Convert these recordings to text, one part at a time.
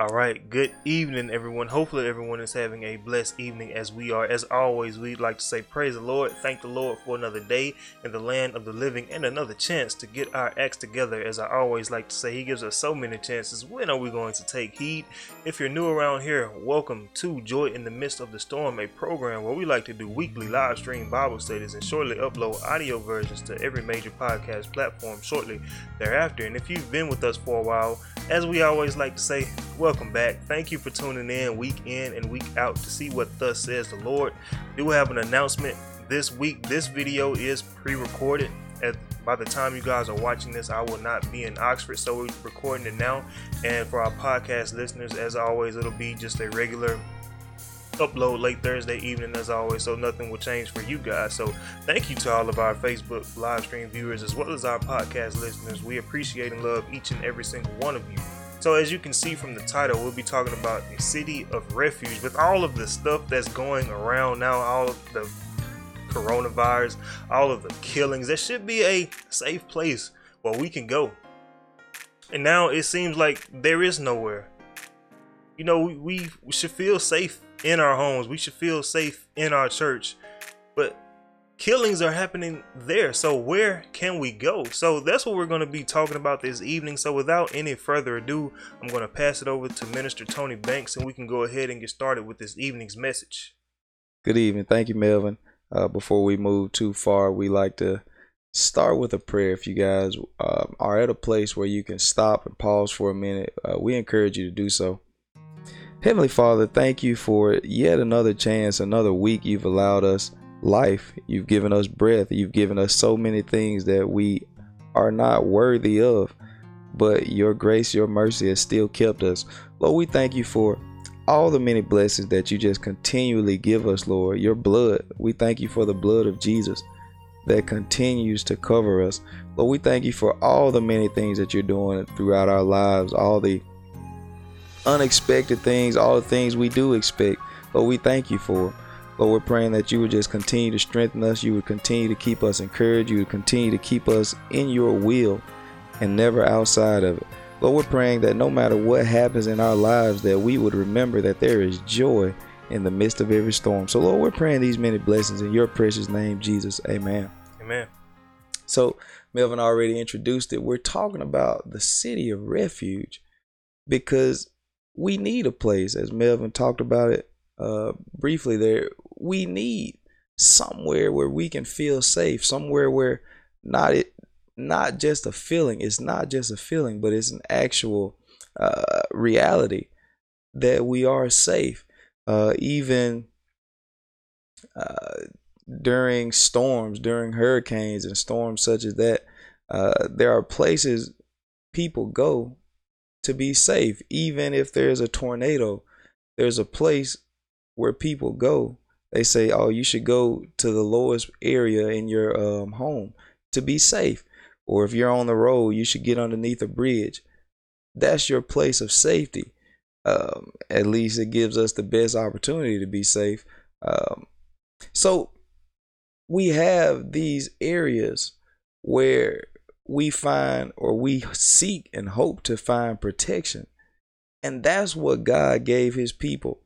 All right, good evening, everyone. Hopefully, everyone is having a blessed evening as we are. As always, we'd like to say, Praise the Lord. Thank the Lord for another day in the land of the living and another chance to get our acts together. As I always like to say, He gives us so many chances. When are we going to take heed? If you're new around here, welcome to Joy in the Midst of the Storm, a program where we like to do weekly live stream Bible studies and shortly upload audio versions to every major podcast platform shortly thereafter. And if you've been with us for a while, as we always like to say, welcome back. Thank you for tuning in week in and week out to see what thus says the Lord. We will have an announcement this week. This video is pre-recorded. At, by the time you guys are watching this, I will not be in Oxford, so we're recording it now. And for our podcast listeners, as always, it'll be just a regular upload late Thursday evening as always, so nothing will change for you guys. So thank you to all of our Facebook live stream viewers as well as our podcast listeners. We appreciate and love each and every single one of you. So as you can see from the title, we'll be talking about the city of refuge with all of the stuff that's going around now, all of the coronavirus, all of the killings. There should be a safe place where we can go. And now it seems like there is nowhere. You know, we, we should feel safe in our homes. We should feel safe in our church. But killings are happening there. So where can we go? So that's what we're going to be talking about this evening. So without any further ado, I'm going to pass it over to Minister Tony Banks and we can go ahead and get started with this evening's message. Good evening. Thank you, Melvin. Uh, before we move too far, we like to start with a prayer. If you guys uh, are at a place where you can stop and pause for a minute, uh, we encourage you to do so. Heavenly Father, thank you for yet another chance, another week you've allowed us life. You've given us breath. You've given us so many things that we are not worthy of, but your grace, your mercy has still kept us. Lord, we thank you for all the many blessings that you just continually give us, Lord. Your blood, we thank you for the blood of Jesus that continues to cover us. Lord, we thank you for all the many things that you're doing throughout our lives, all the unexpected things, all the things we do expect. Lord, we thank you for. Lord, we're praying that you would just continue to strengthen us. You would continue to keep us encouraged. You would continue to keep us in your will and never outside of it. Lord, we're praying that no matter what happens in our lives, that we would remember that there is joy in the midst of every storm. So, Lord, we're praying these many blessings in your precious name, Jesus. Amen. Amen. So, Melvin already introduced it. We're talking about the city of refuge because we need a place, as Melvin talked about it uh, briefly there. We need somewhere where we can feel safe, somewhere where not it, not just a feeling. It's not just a feeling, but it's an actual uh, reality that we are safe, uh, even uh, during storms, during hurricanes and storms such as that. Uh, there are places people go to be safe. Even if there's a tornado, there's a place where people go. They say, oh, you should go to the lowest area in your um, home to be safe. Or if you're on the road, you should get underneath a bridge. That's your place of safety. Um, at least it gives us the best opportunity to be safe. Um, so we have these areas where we find or we seek and hope to find protection. And that's what God gave his people,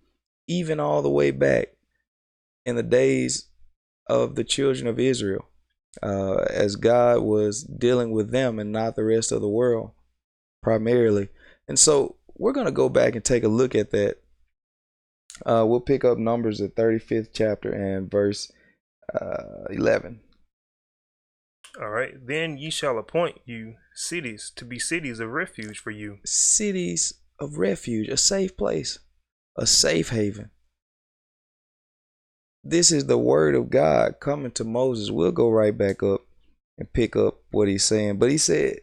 even all the way back in the days of the children of Israel, uh, as God was dealing with them and not the rest of the world primarily. And so we're going to go back and take a look at that. Uh, we'll pick up Numbers, the 35th chapter, and verse uh, 11. All right. Then ye shall appoint you cities to be cities of refuge for you. Cities of refuge, a safe place, a safe haven. This is the word of God coming to Moses. We'll go right back up and pick up what he's saying. But he said,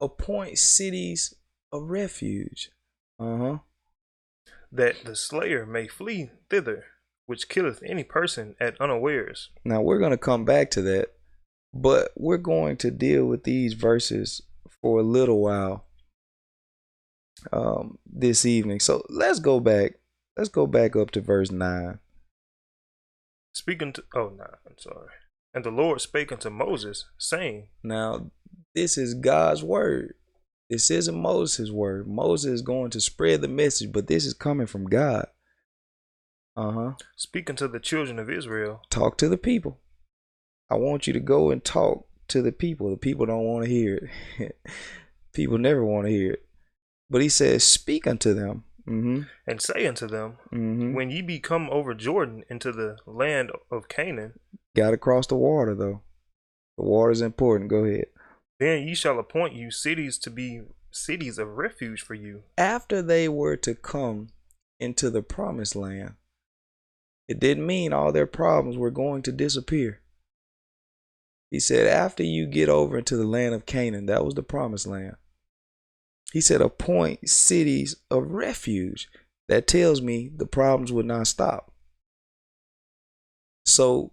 appoint cities a refuge. Uh huh. That the slayer may flee thither, which killeth any person at unawares. Now we're going to come back to that but we're going to deal with these verses for a little while um, this evening. So let's go back. Let's go back up to verse 9. Speaking to, oh, no, I'm sorry. And the Lord spake unto Moses, saying, Now, this is God's word. This isn't Moses' word. Moses is going to spread the message, but this is coming from God. Uh huh. Speaking to the children of Israel, Talk to the people. I want you to go and talk to the people. The people don't want to hear it. people never want to hear it. But he says, Speak unto them. Mm and say unto them, hmm. Mm hmm. When ye be come over Jordan into the land of Canaan, Got to cross the water, though. The water's important. Go ahead. then ye shall appoint you cities to be cities of refuge for you. after they were to come into the promised land, it didn't mean all their problems were going to disappear. He said, after you get over into the land of Canaan, that was the promised land. He said, appoint cities of refuge. That tells me the problems would not stop. So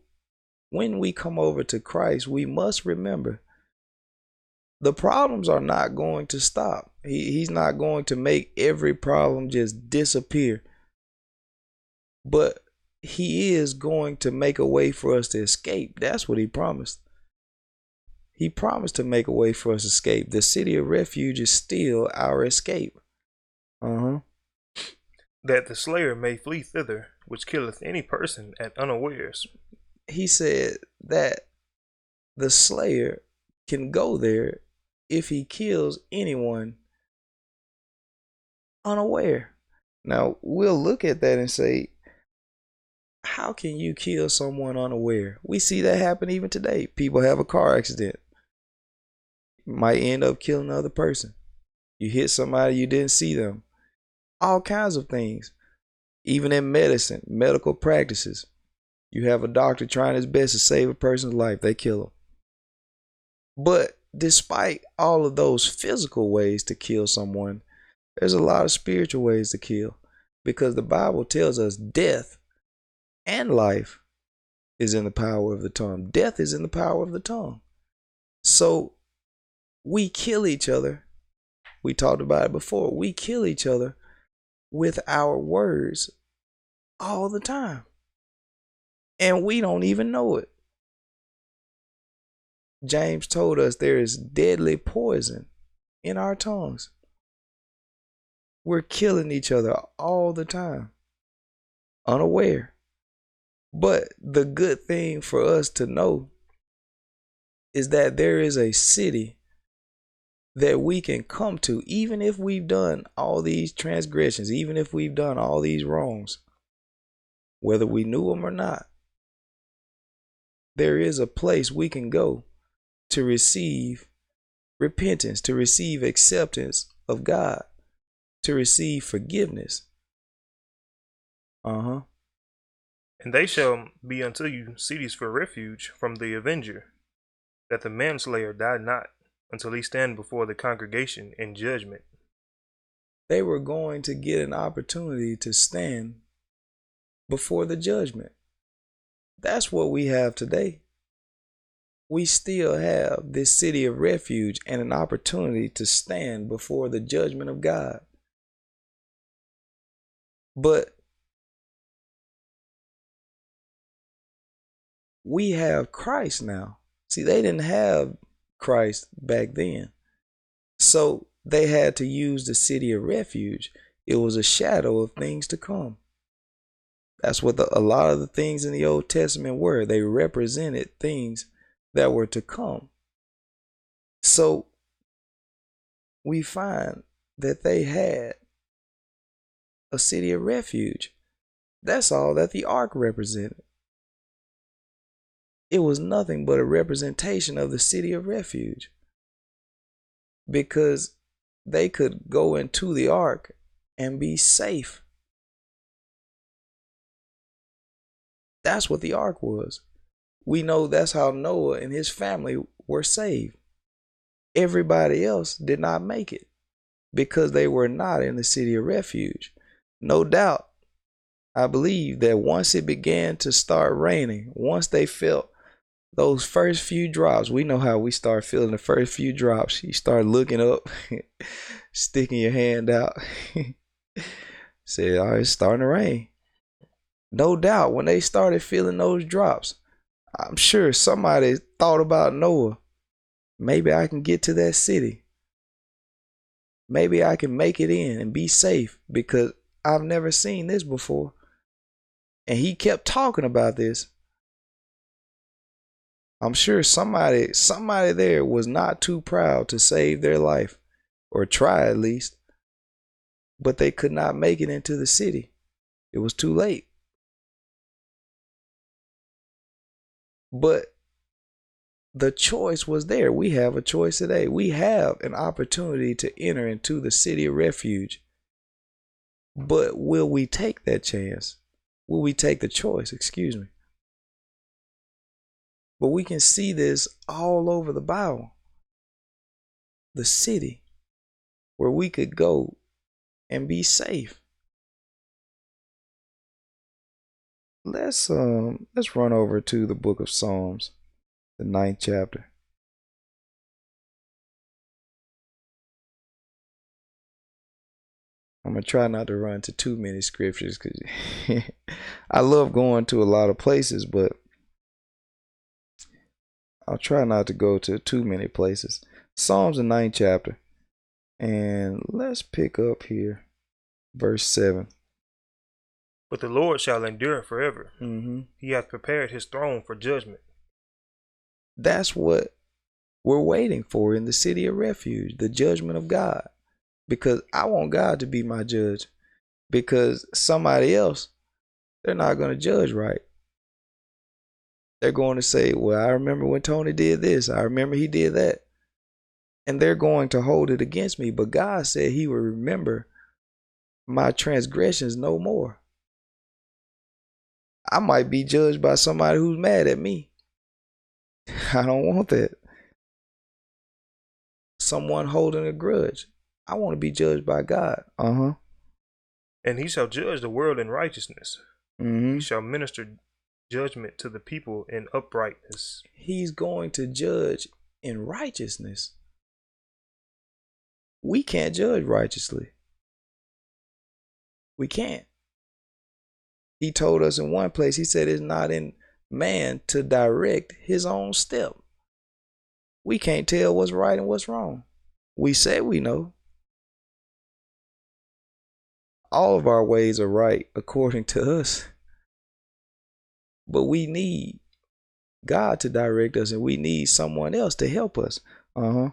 when we come over to Christ, we must remember the problems are not going to stop. He, he's not going to make every problem just disappear. But he is going to make a way for us to escape. That's what he promised. He promised to make a way for us to escape. The city of refuge is still our escape. Uh huh. that the slayer may flee thither, which killeth any person at unawares. He said that the slayer can go there if he kills anyone unaware. Now, we'll look at that and say, how can you kill someone unaware? We see that happen even today. People have a car accident, might end up killing another person. You hit somebody, you didn't see them. All kinds of things. Even in medicine, medical practices. You have a doctor trying his best to save a person's life, they kill him. But despite all of those physical ways to kill someone, there's a lot of spiritual ways to kill because the Bible tells us death and life is in the power of the tongue. Death is in the power of the tongue. So we kill each other. We talked about it before. We kill each other with our words all the time. And we don't even know it. James told us there is deadly poison in our tongues. We're killing each other all the time, unaware. But the good thing for us to know is that there is a city that we can come to, even if we've done all these transgressions, even if we've done all these wrongs, whether we knew them or not. There is a place we can go to receive repentance, to receive acceptance of God, to receive forgiveness. Uh huh. And they shall be unto you cities for refuge from the avenger, that the manslayer die not until he stand before the congregation in judgment. They were going to get an opportunity to stand before the judgment. That's what we have today. We still have this city of refuge and an opportunity to stand before the judgment of God. But we have Christ now. See, they didn't have Christ back then. So they had to use the city of refuge. It was a shadow of things to come. That's what the, a lot of the things in the Old Testament were. They represented things that were to come. So we find that they had a city of refuge. That's all that the ark represented. It was nothing but a representation of the city of refuge. Because they could go into the ark and be safe. That's what the ark was. We know that's how Noah and his family were saved. Everybody else did not make it because they were not in the city of refuge. No doubt, I believe that once it began to start raining, once they felt those first few drops, we know how we start feeling the first few drops. You start looking up, sticking your hand out. Say, all right, it's starting to rain. No doubt, when they started feeling those drops, I'm sure somebody thought about Noah. Maybe I can get to that city. maybe I can make it in and be safe because I've never seen this before. And he kept talking about this. I'm sure somebody somebody there was not too proud to save their life or try at least. But they could not make it into the city. It was too late. But the choice was there. We have a choice today. We have an opportunity to enter into the city of refuge. But will we take that chance? Will we take the choice? Excuse me. But we can see this all over the Bible. The city where we could go and be safe. Let's um let's run over to the book of Psalms the ninth chapter. I'm gonna try not to run to too many scriptures because I love going to a lot of places, but I'll try not to go to too many places. Psalms the ninth chapter, and let's pick up here, verse seven. But the Lord shall endure forever. Mm-hmm. He hath prepared his throne for judgment. That's what we're waiting for in the city of refuge, the judgment of God. Because I want God to be my judge. Because somebody else, they're not going to judge right. They're going to say, Well, I remember when Tony did this. I remember he did that. And they're going to hold it against me. But God said he would remember my transgressions no more. I might be judged by somebody who's mad at me. I don't want that. Someone holding a grudge. I want to be judged by God. Uh huh. And he shall judge the world in righteousness. Mm-hmm. He shall minister judgment to the people in uprightness. He's going to judge in righteousness. We can't judge righteously. We can't. He told us in one place, he said it's not in man to direct his own step. We can't tell what's right and what's wrong. We say we know. All of our ways are right according to us. But we need God to direct us and we need someone else to help us. Uh huh.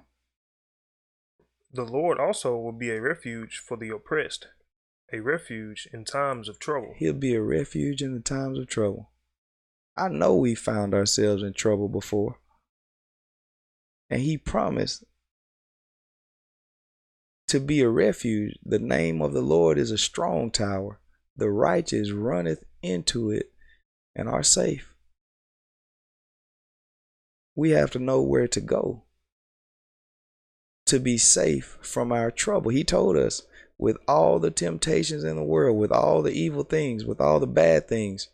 The Lord also will be a refuge for the oppressed, a refuge in times of trouble. He'll be a refuge in the times of trouble. I know we found ourselves in trouble before. And he promised to be a refuge. The name of the Lord is a strong tower. The righteous runneth into it and are safe. We have to know where to go to be safe from our trouble. He told us with all the temptations in the world, with all the evil things, with all the bad things,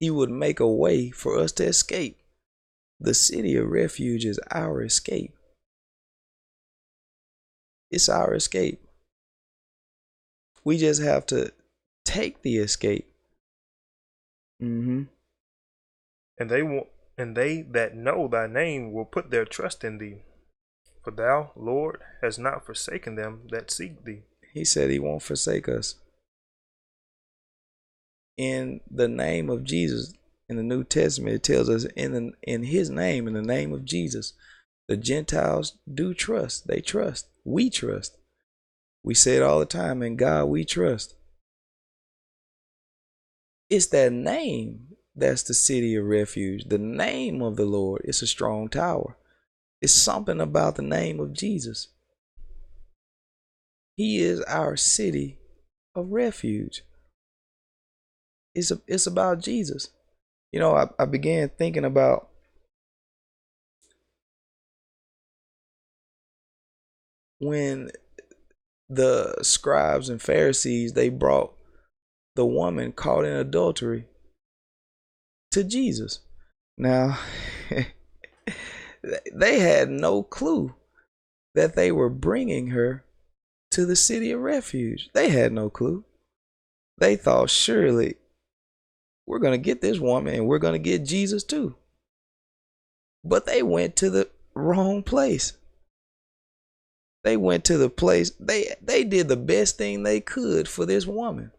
He would make a way for us to escape. The city of refuge is our escape. It's our escape. We just have to take the escape. Mm-hmm. And they will and they that know thy name will put their trust in thee. For thou, Lord, hast not forsaken them that seek thee. He said he won't forsake us. In the name of Jesus, in the New Testament, it tells us in the, in his name, in the name of Jesus, the Gentiles do trust. They trust. We trust. We say it all the time, in God we trust. It's that name that's the city of refuge. The name of the Lord is a strong tower. It's something about the name of Jesus. He is our city of refuge. It's, a, it's about Jesus. You know, I, I began thinking about when the scribes and Pharisees they brought the woman caught in adultery to Jesus. Now, they had no clue that they were bringing her to the city of refuge. They had no clue. They thought, surely we're going to get this woman and we're going to get Jesus too. But they went to the wrong place. They went to the place. They they did the best thing they could for this woman.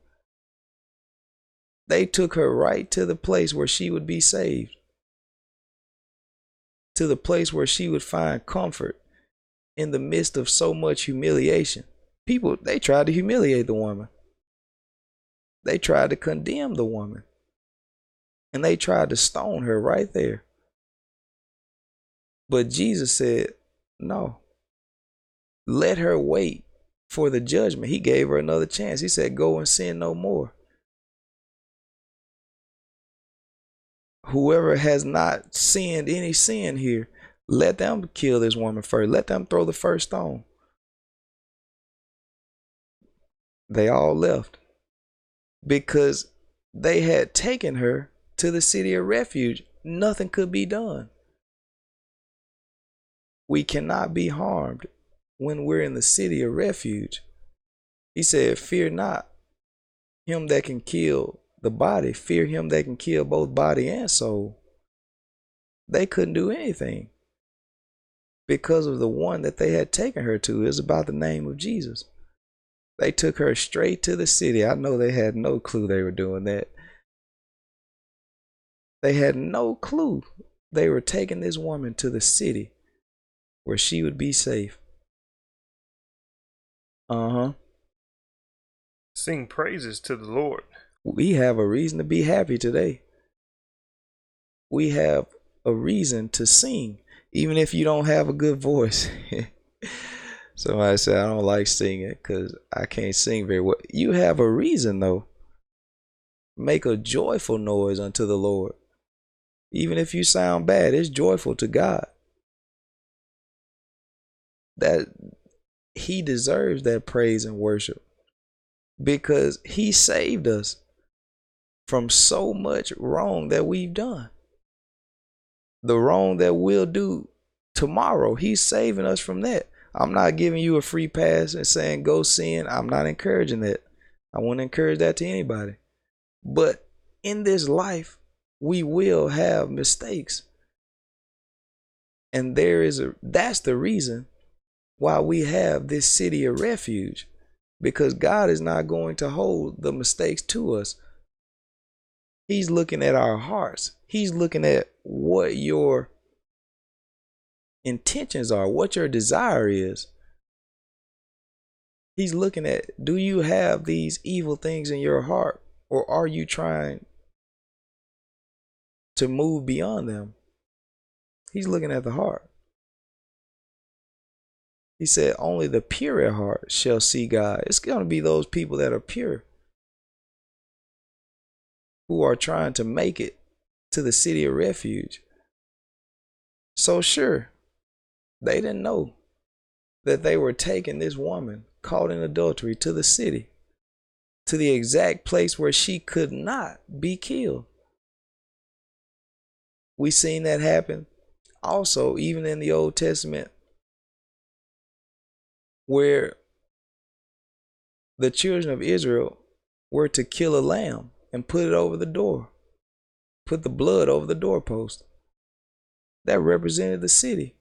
They took her right to the place where she would be saved. To the place where she would find comfort in the midst of so much humiliation. People they tried to humiliate the woman. They tried to condemn the woman. And they tried to stone her right there. But Jesus said, No. Let her wait for the judgment. He gave her another chance. He said, Go and sin no more. Whoever has not sinned any sin here, let them kill this woman first. Let them throw the first stone. They all left because they had taken her to the city of refuge. Nothing could be done. We cannot be harmed when we're in the city of refuge. He said, Fear not him that can kill the body, fear him that can kill both body and soul. They couldn't do anything because of the one that they had taken her to. Was about the name of Jesus. They took her straight to the city. I know they had no clue they were doing that. They had no clue they were taking this woman to the city where she would be safe. Uh huh. Sing praises to the Lord. We have a reason to be happy today. We have a reason to sing, even if you don't have a good voice. Somebody said, I don't like singing because I can't sing very well. You have a reason, though. Make a joyful noise unto the Lord. Even if you sound bad, it's joyful to God. That he deserves that praise and worship because he saved us from so much wrong that we've done. The wrong that we'll do tomorrow, he's saving us from that. I'm not giving you a free pass and saying go sin. I'm not encouraging that. I won't encourage that to anybody. But in this life, we will have mistakes. And there is a that's the reason why we have this city of refuge because God is not going to hold the mistakes to us. He's looking at our hearts. He's looking at what your intentions are, what your desire is. He's looking at do you have these evil things in your heart or are you trying to move beyond them? He's looking at the heart. He said, Only the pure at heart shall see God. It's going to be those people that are pure who are trying to make it to the city of refuge. So, sure, they didn't know that they were taking this woman caught in adultery to the city, to the exact place where she could not be killed. We've seen that happen also even in the Old Testament where the children of Israel were to kill a lamb and put it over the door, put the blood over the doorpost. That represented the city.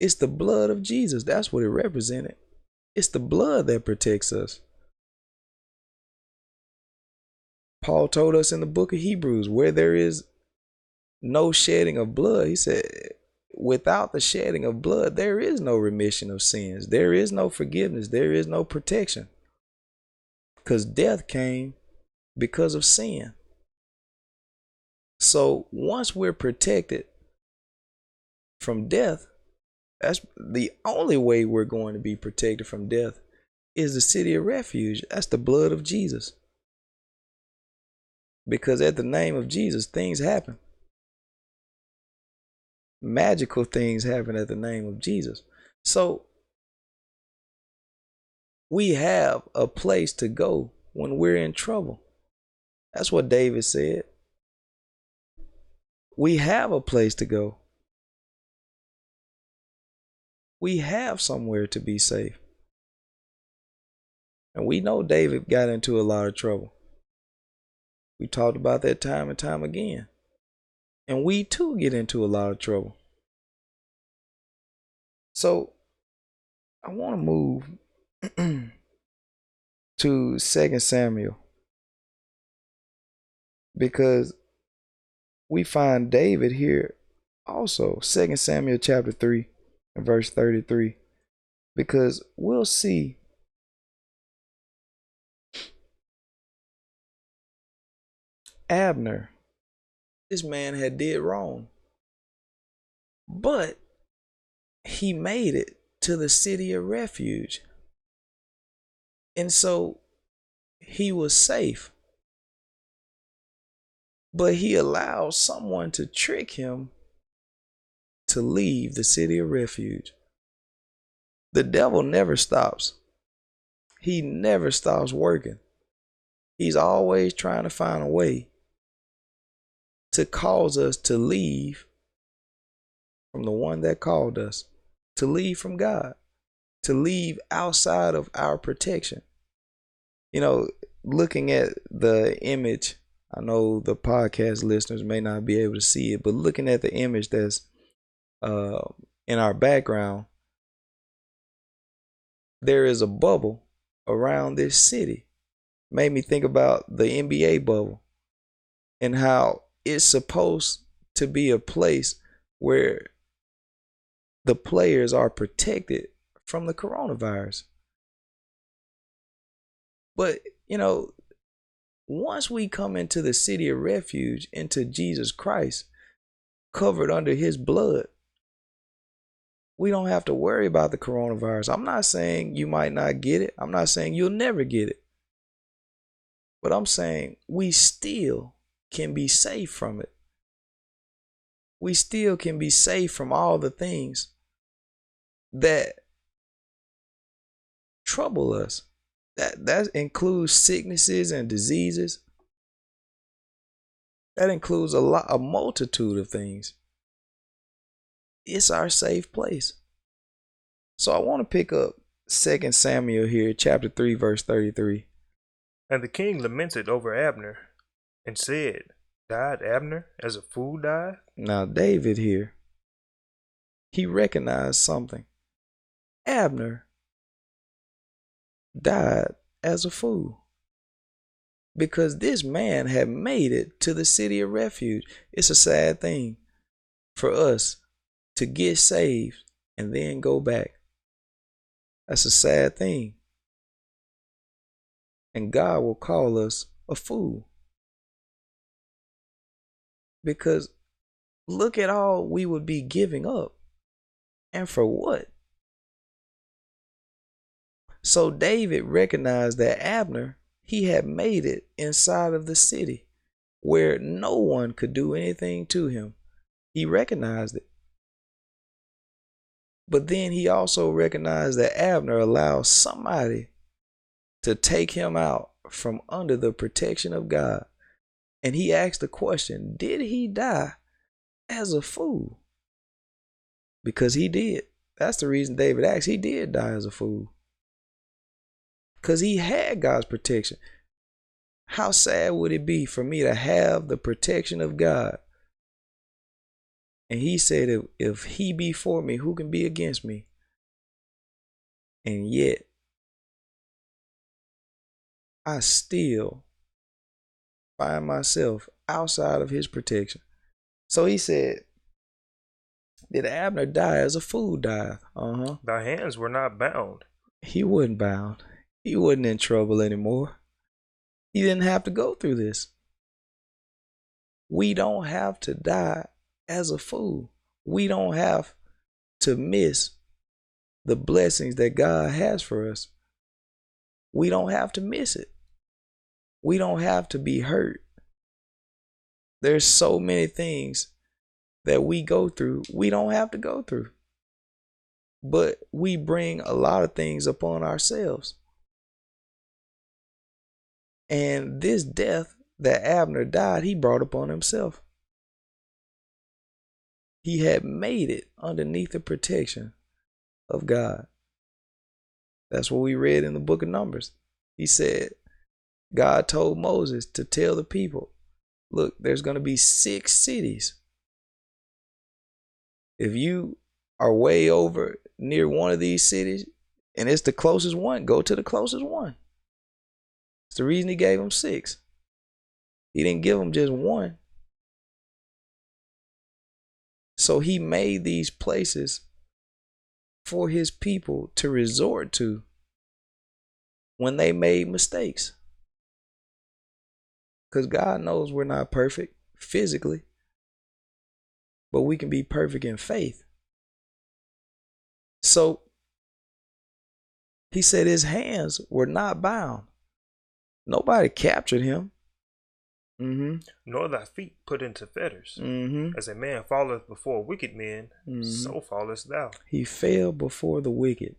It's the blood of Jesus. That's what it represented. It's the blood that protects us. Paul told us in the book of Hebrews where there is no shedding of blood, he said, without the shedding of blood, there is no remission of sins. There is no forgiveness. There is no protection. Because death came because of sin. So once we're protected from death, that's the only way we're going to be protected from death is the city of refuge. That's the blood of Jesus. Because at the name of Jesus, things happen magical things happen at the name of Jesus. So we have a place to go when we're in trouble. That's what David said. We have a place to go. We have somewhere to be safe. And we know David got into a lot of trouble. We talked about that time and time again. And we too get into a lot of trouble. So I want to move to Second Samuel because we find David here also. Second Samuel chapter 3 and verse 33. Because we'll see Abner. This man had did wrong. But he made it to the city of refuge. And so he was safe. But he allowed someone to trick him to leave the city of refuge. The devil never stops. He never stops working. He's always trying to find a way to cause us to leave from the one that called us, to leave from God, to leave outside of our protection. You know, looking at the image, I know the podcast listeners may not be able to see it, but looking at the image that's uh, in our background, there is a bubble around this city. Made me think about the NBA bubble and how it's supposed to be a place where the players are protected from the coronavirus. But, you know, once we come into the city of refuge, into Jesus Christ, covered under his blood, we don't have to worry about the coronavirus. I'm not saying you might not get it. I'm not saying you'll never get it. But I'm saying we still can be safe from it. We still can be safe from all the things that trouble us. That that includes sicknesses and diseases. That includes a lot a multitude of things. It's our safe place. So I want to pick up Second Samuel here, chapter 3, verse 33. And the king lamented over Abner and said, Died Abner as a fool died? Now, David here, he recognized something. Abner died as a fool because this man had made it to the city of refuge. It's a sad thing for us to get saved and then go back. That's a sad thing. And God will call us a fool. Because look at all we would be giving up. And for what? So David recognized that Abner, he had made it inside of the city where no one could do anything to him. He recognized it. But then he also recognized that Abner allowed somebody to take him out from under the protection of God. And he asked the question Did he die as a fool? Because he did. That's the reason David asked. He did die as a fool. Because he had God's protection. How sad would it be for me to have the protection of God? And he said, if, if he be for me, who can be against me? And yet, I still find myself outside of his protection. So he said, Did Abner die as a fool died? Uh huh. Thy hands were not bound. He wasn't bound. He wasn't in trouble anymore. He didn't have to go through this. We don't have to die as a fool. We don't have to miss the blessings that God has for us. We don't have to miss it. We don't have to be hurt. There's so many things that we go through, we don't have to go through. But we bring a lot of things upon ourselves. And this death that Abner died, he brought upon himself. He had made it underneath the protection of God. That's what we read in the book of Numbers. He said, God told Moses to tell the people, look, there's going to be six cities. If you are way over near one of these cities and it's the closest one, go to the closest one. It's the reason he gave them six. He didn't give them just one. So he made these places for his people to resort to when they made mistakes. Because God knows we're not perfect physically, but we can be perfect in faith. So he said his hands were not bound. Nobody captured him. Mm-hmm. Nor thy feet put into fetters. Mm-hmm. As a man falleth before wicked men, mm-hmm. so fallest thou. He fell before the wicked.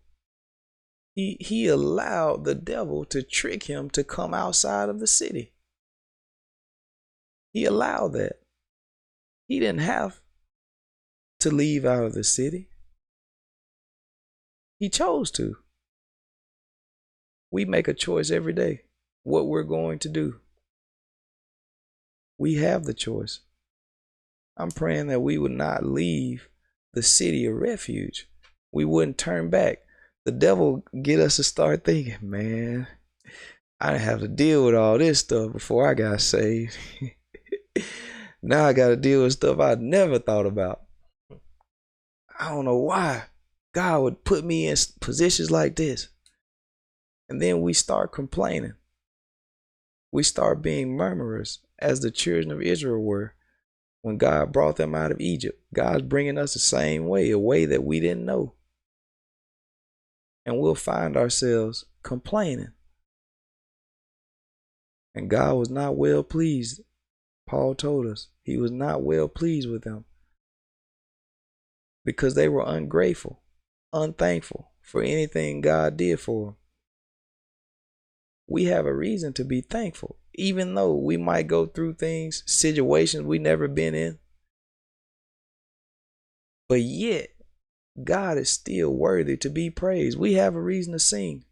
He he allowed the devil to trick him to come outside of the city. He allowed that. He didn't have to leave out of the city. He chose to. We make a choice every day what we're going to do. We have the choice. I'm praying that we would not leave the city of refuge. We wouldn't turn back. The devil get us to start thinking, man, I didn't have to deal with all this stuff before I got saved. now I got to deal with stuff I never thought about. I don't know why God would put me in positions like this. And then we start complaining. We start being murmurers, as the children of Israel were when God brought them out of Egypt. God's bringing us the same way, a way that we didn't know. And we'll find ourselves complaining. And God was not well pleased. Paul told us he was not well pleased with them because they were ungrateful, unthankful for anything God did for them we have a reason to be thankful, even though we might go through things, situations we never been in. But yet, God is still worthy to be praised. We have a reason to sing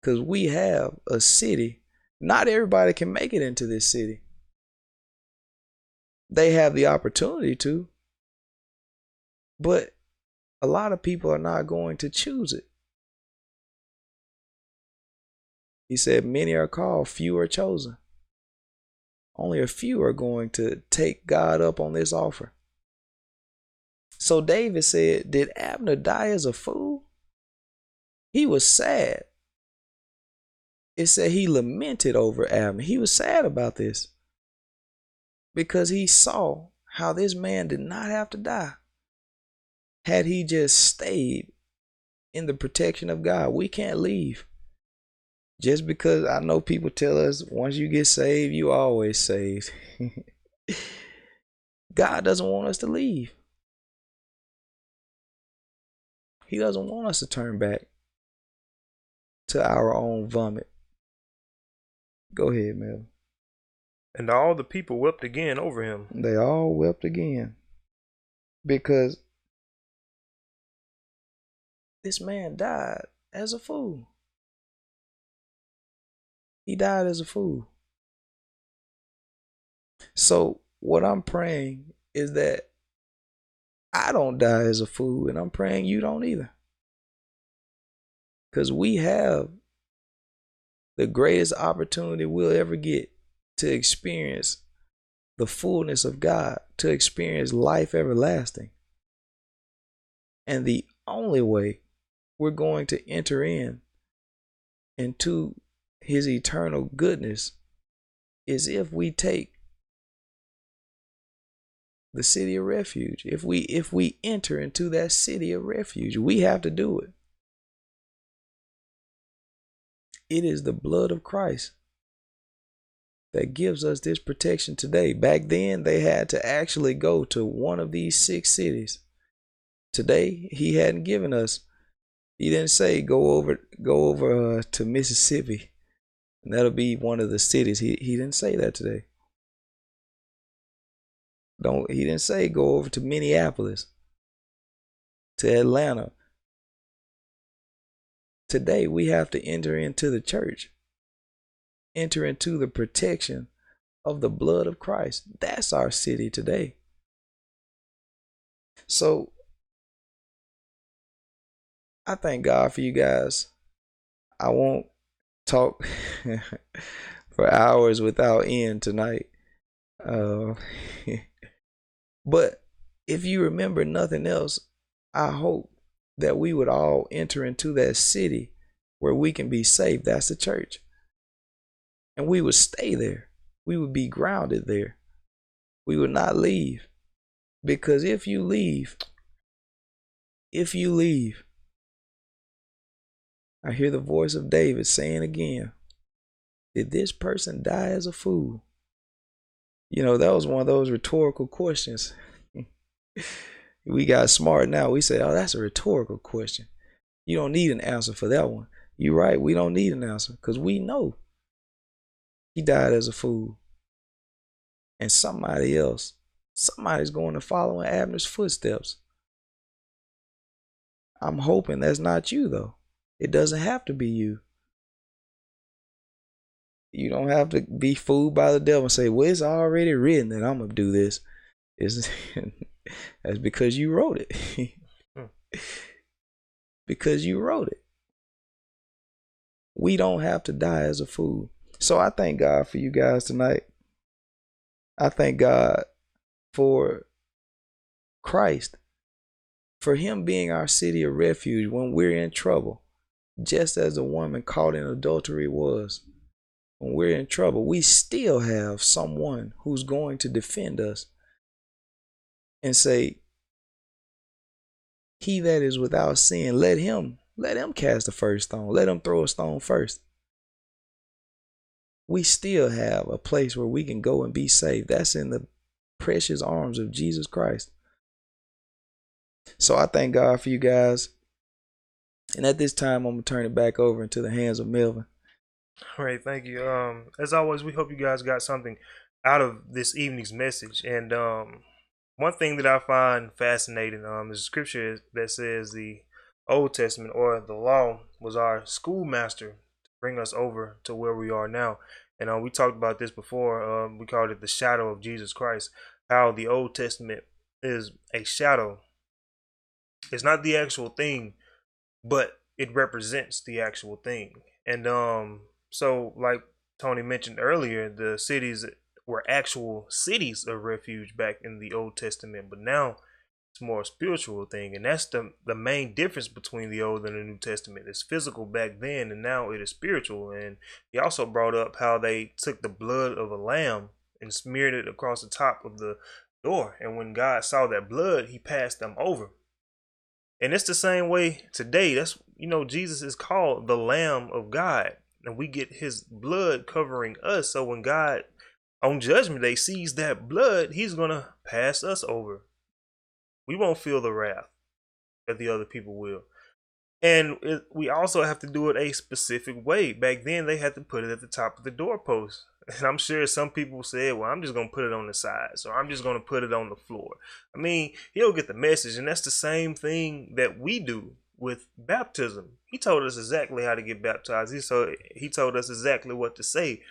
because we have a city. Not everybody can make it into this city. They have the opportunity to, but a lot of people are not going to choose it. He said, Many are called, few are chosen. Only a few are going to take God up on this offer. So David said, Did Abner die as a fool? He was sad. It said he lamented over Abner. He was sad about this because he saw how this man did not have to die. Had he just stayed in the protection of God, we can't leave. Just because I know people tell us once you get saved, you always saved. God doesn't want us to leave. He doesn't want us to turn back to our own vomit. Go ahead, Mel. And all the people wept again over him. They all wept again. Because this man died as a fool. He died as a fool. So, what I'm praying is that I don't die as a fool, and I'm praying you don't either. Because we have the greatest opportunity we'll ever get to experience the fullness of God, to experience life everlasting. And the only way we're going to enter in into his eternal goodness is if we take the city of refuge. If we if we enter into that city of refuge, we have to do it. It is the blood of Christ that gives us this protection today. Back then, they had to actually go to one of these six cities. Today, he hadn't given us. He didn't say go over go over uh, to Mississippi and that'll be one of the cities. He he didn't say that today. Don't he didn't say go over to Minneapolis, to Atlanta. Today we have to enter into the church. Enter into the protection of the blood of Christ. That's our city today. So I thank God for you guys. I won't talk for hours without end tonight. Uh, but if you remember nothing else, I hope that we would all enter into that city where we can be saved. That's the church. And we would stay there. We would be grounded there. We would not leave. Because if you leave, if you leave, I hear the voice of David saying again, Did this person die as a fool? You know, that was one of those rhetorical questions. we got smart now. We say, Oh, that's a rhetorical question. You don't need an answer for that one. You're right. We don't need an answer because we know he died as a fool. And somebody else, somebody's going to follow in Abner's footsteps. I'm hoping that's not you, though. It doesn't have to be you. You don't have to be fooled by the devil and say, Well, it's already written that I'm going to do this. It's, that's because you wrote it. Hmm. because you wrote it. We don't have to die as a fool. So I thank God for you guys tonight. I thank God for Christ, for Him being our city of refuge when we're in trouble, just as the woman caught in adultery was. When we're in trouble, we still have someone who's going to defend us and say, He that is without sin, let him, let him cast the first stone. Let him throw a stone first we still have a place where we can go and be saved. That's in the precious arms of Jesus Christ. So I thank God for you guys. And at this time, I'm gonna turn it back over into the hands of Melvin. All right, thank you. Um, as always, we hope you guys got something out of this evening's message. And um, one thing that I find fascinating um, is scripture that says the Old Testament or the law was our schoolmaster to bring us over to where we are now. And uh, we talked about this before. Um, we called it the shadow of Jesus Christ. How the Old Testament is a shadow. It's not the actual thing, but it represents the actual thing. And um, so, like Tony mentioned earlier, the cities were actual cities of refuge back in the Old Testament, but now it's more a spiritual thing, and that's the the main difference between the Old and the New Testament. It's physical back then, and now it is spiritual. And he also brought up how they took the blood of a lamb and smeared it across the top of the door, and when God saw that blood, He passed them over. And it's the same way today. That's you know Jesus is called the Lamb of God, and we get His blood covering us. So when God on Judgment Day sees that blood, He's gonna pass us over we won't feel the wrath that the other people will. And it, we also have to do it a specific way. Back then, they had to put it at the top of the doorpost. And I'm sure some people said, well, I'm just going to put it on the sides or I'm just going to put it on the floor. I mean, he'll get the message. And that's the same thing that we do with baptism. He told us exactly how to get baptized. He, so he told us exactly what to say.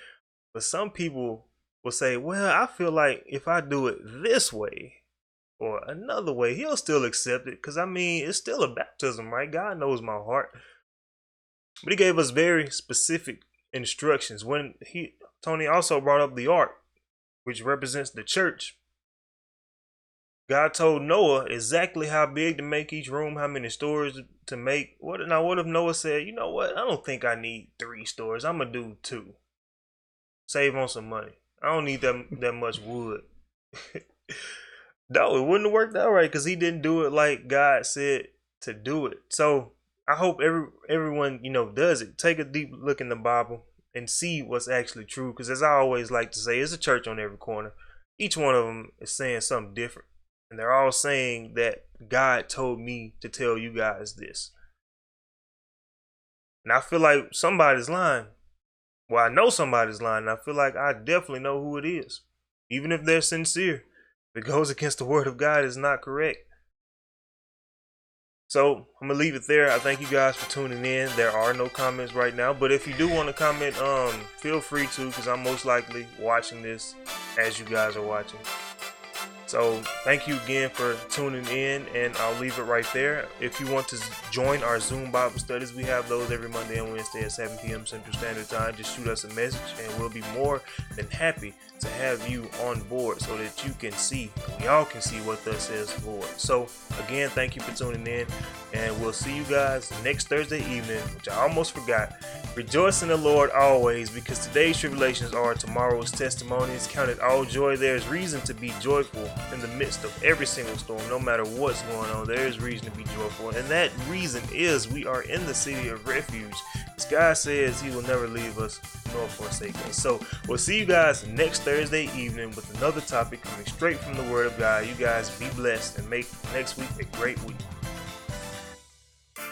But some people will say, well, I feel like if I do it this way, or another way, he'll still accept it. Because, I mean, it's still a baptism, right? God knows my heart. But he gave us very specific instructions. When he, Tony also brought up the ark, which represents the church. God told Noah exactly how big to make each room, how many stories to make. What now? What if Noah said, "You know what? I don't think I need three stories. I'm gonna do two. Save on some money. I don't need that that much wood." No, it wouldn't have worked out right because he didn't do it like God said to do it. So I hope every everyone you know does it. Take a deep look in the Bible and see what's actually true. Because as I always like to say, there's a church on every corner. Each one of them is saying something different, and they're all saying that God told me to tell you guys this. And I feel like somebody's lying. Well, I know somebody's lying. I feel like I definitely know who it is, even if they're sincere. If it goes against the word of God, it's not correct. So I'm gonna leave it there. I thank you guys for tuning in. There are no comments right now, but if you do want to comment, um, feel free to, because I'm most likely watching this as you guys are watching. So thank you again for tuning in, and I'll leave it right there. If you want to join our Zoom Bible studies, we have those every Monday and Wednesday at 7 p.m. Central Standard Time. Just shoot us a message, and we'll be more than happy to have you on board so that you can see, we all can see what thus says the Lord. So again, thank you for tuning in, and we'll see you guys next Thursday evening, which I almost forgot. Rejoice in the Lord always, because today's tribulations are tomorrow's testimonies. Count it all joy. There's reason to be joyful in the midst of every single storm, no matter what's going on. There is reason to be joyful, and that reason is we are in the city of refuge. This guy says he will never leave us nor forsake us. So we'll see you guys next Thursday evening with another topic coming straight from the Word of God. You guys be blessed and make next week a great week.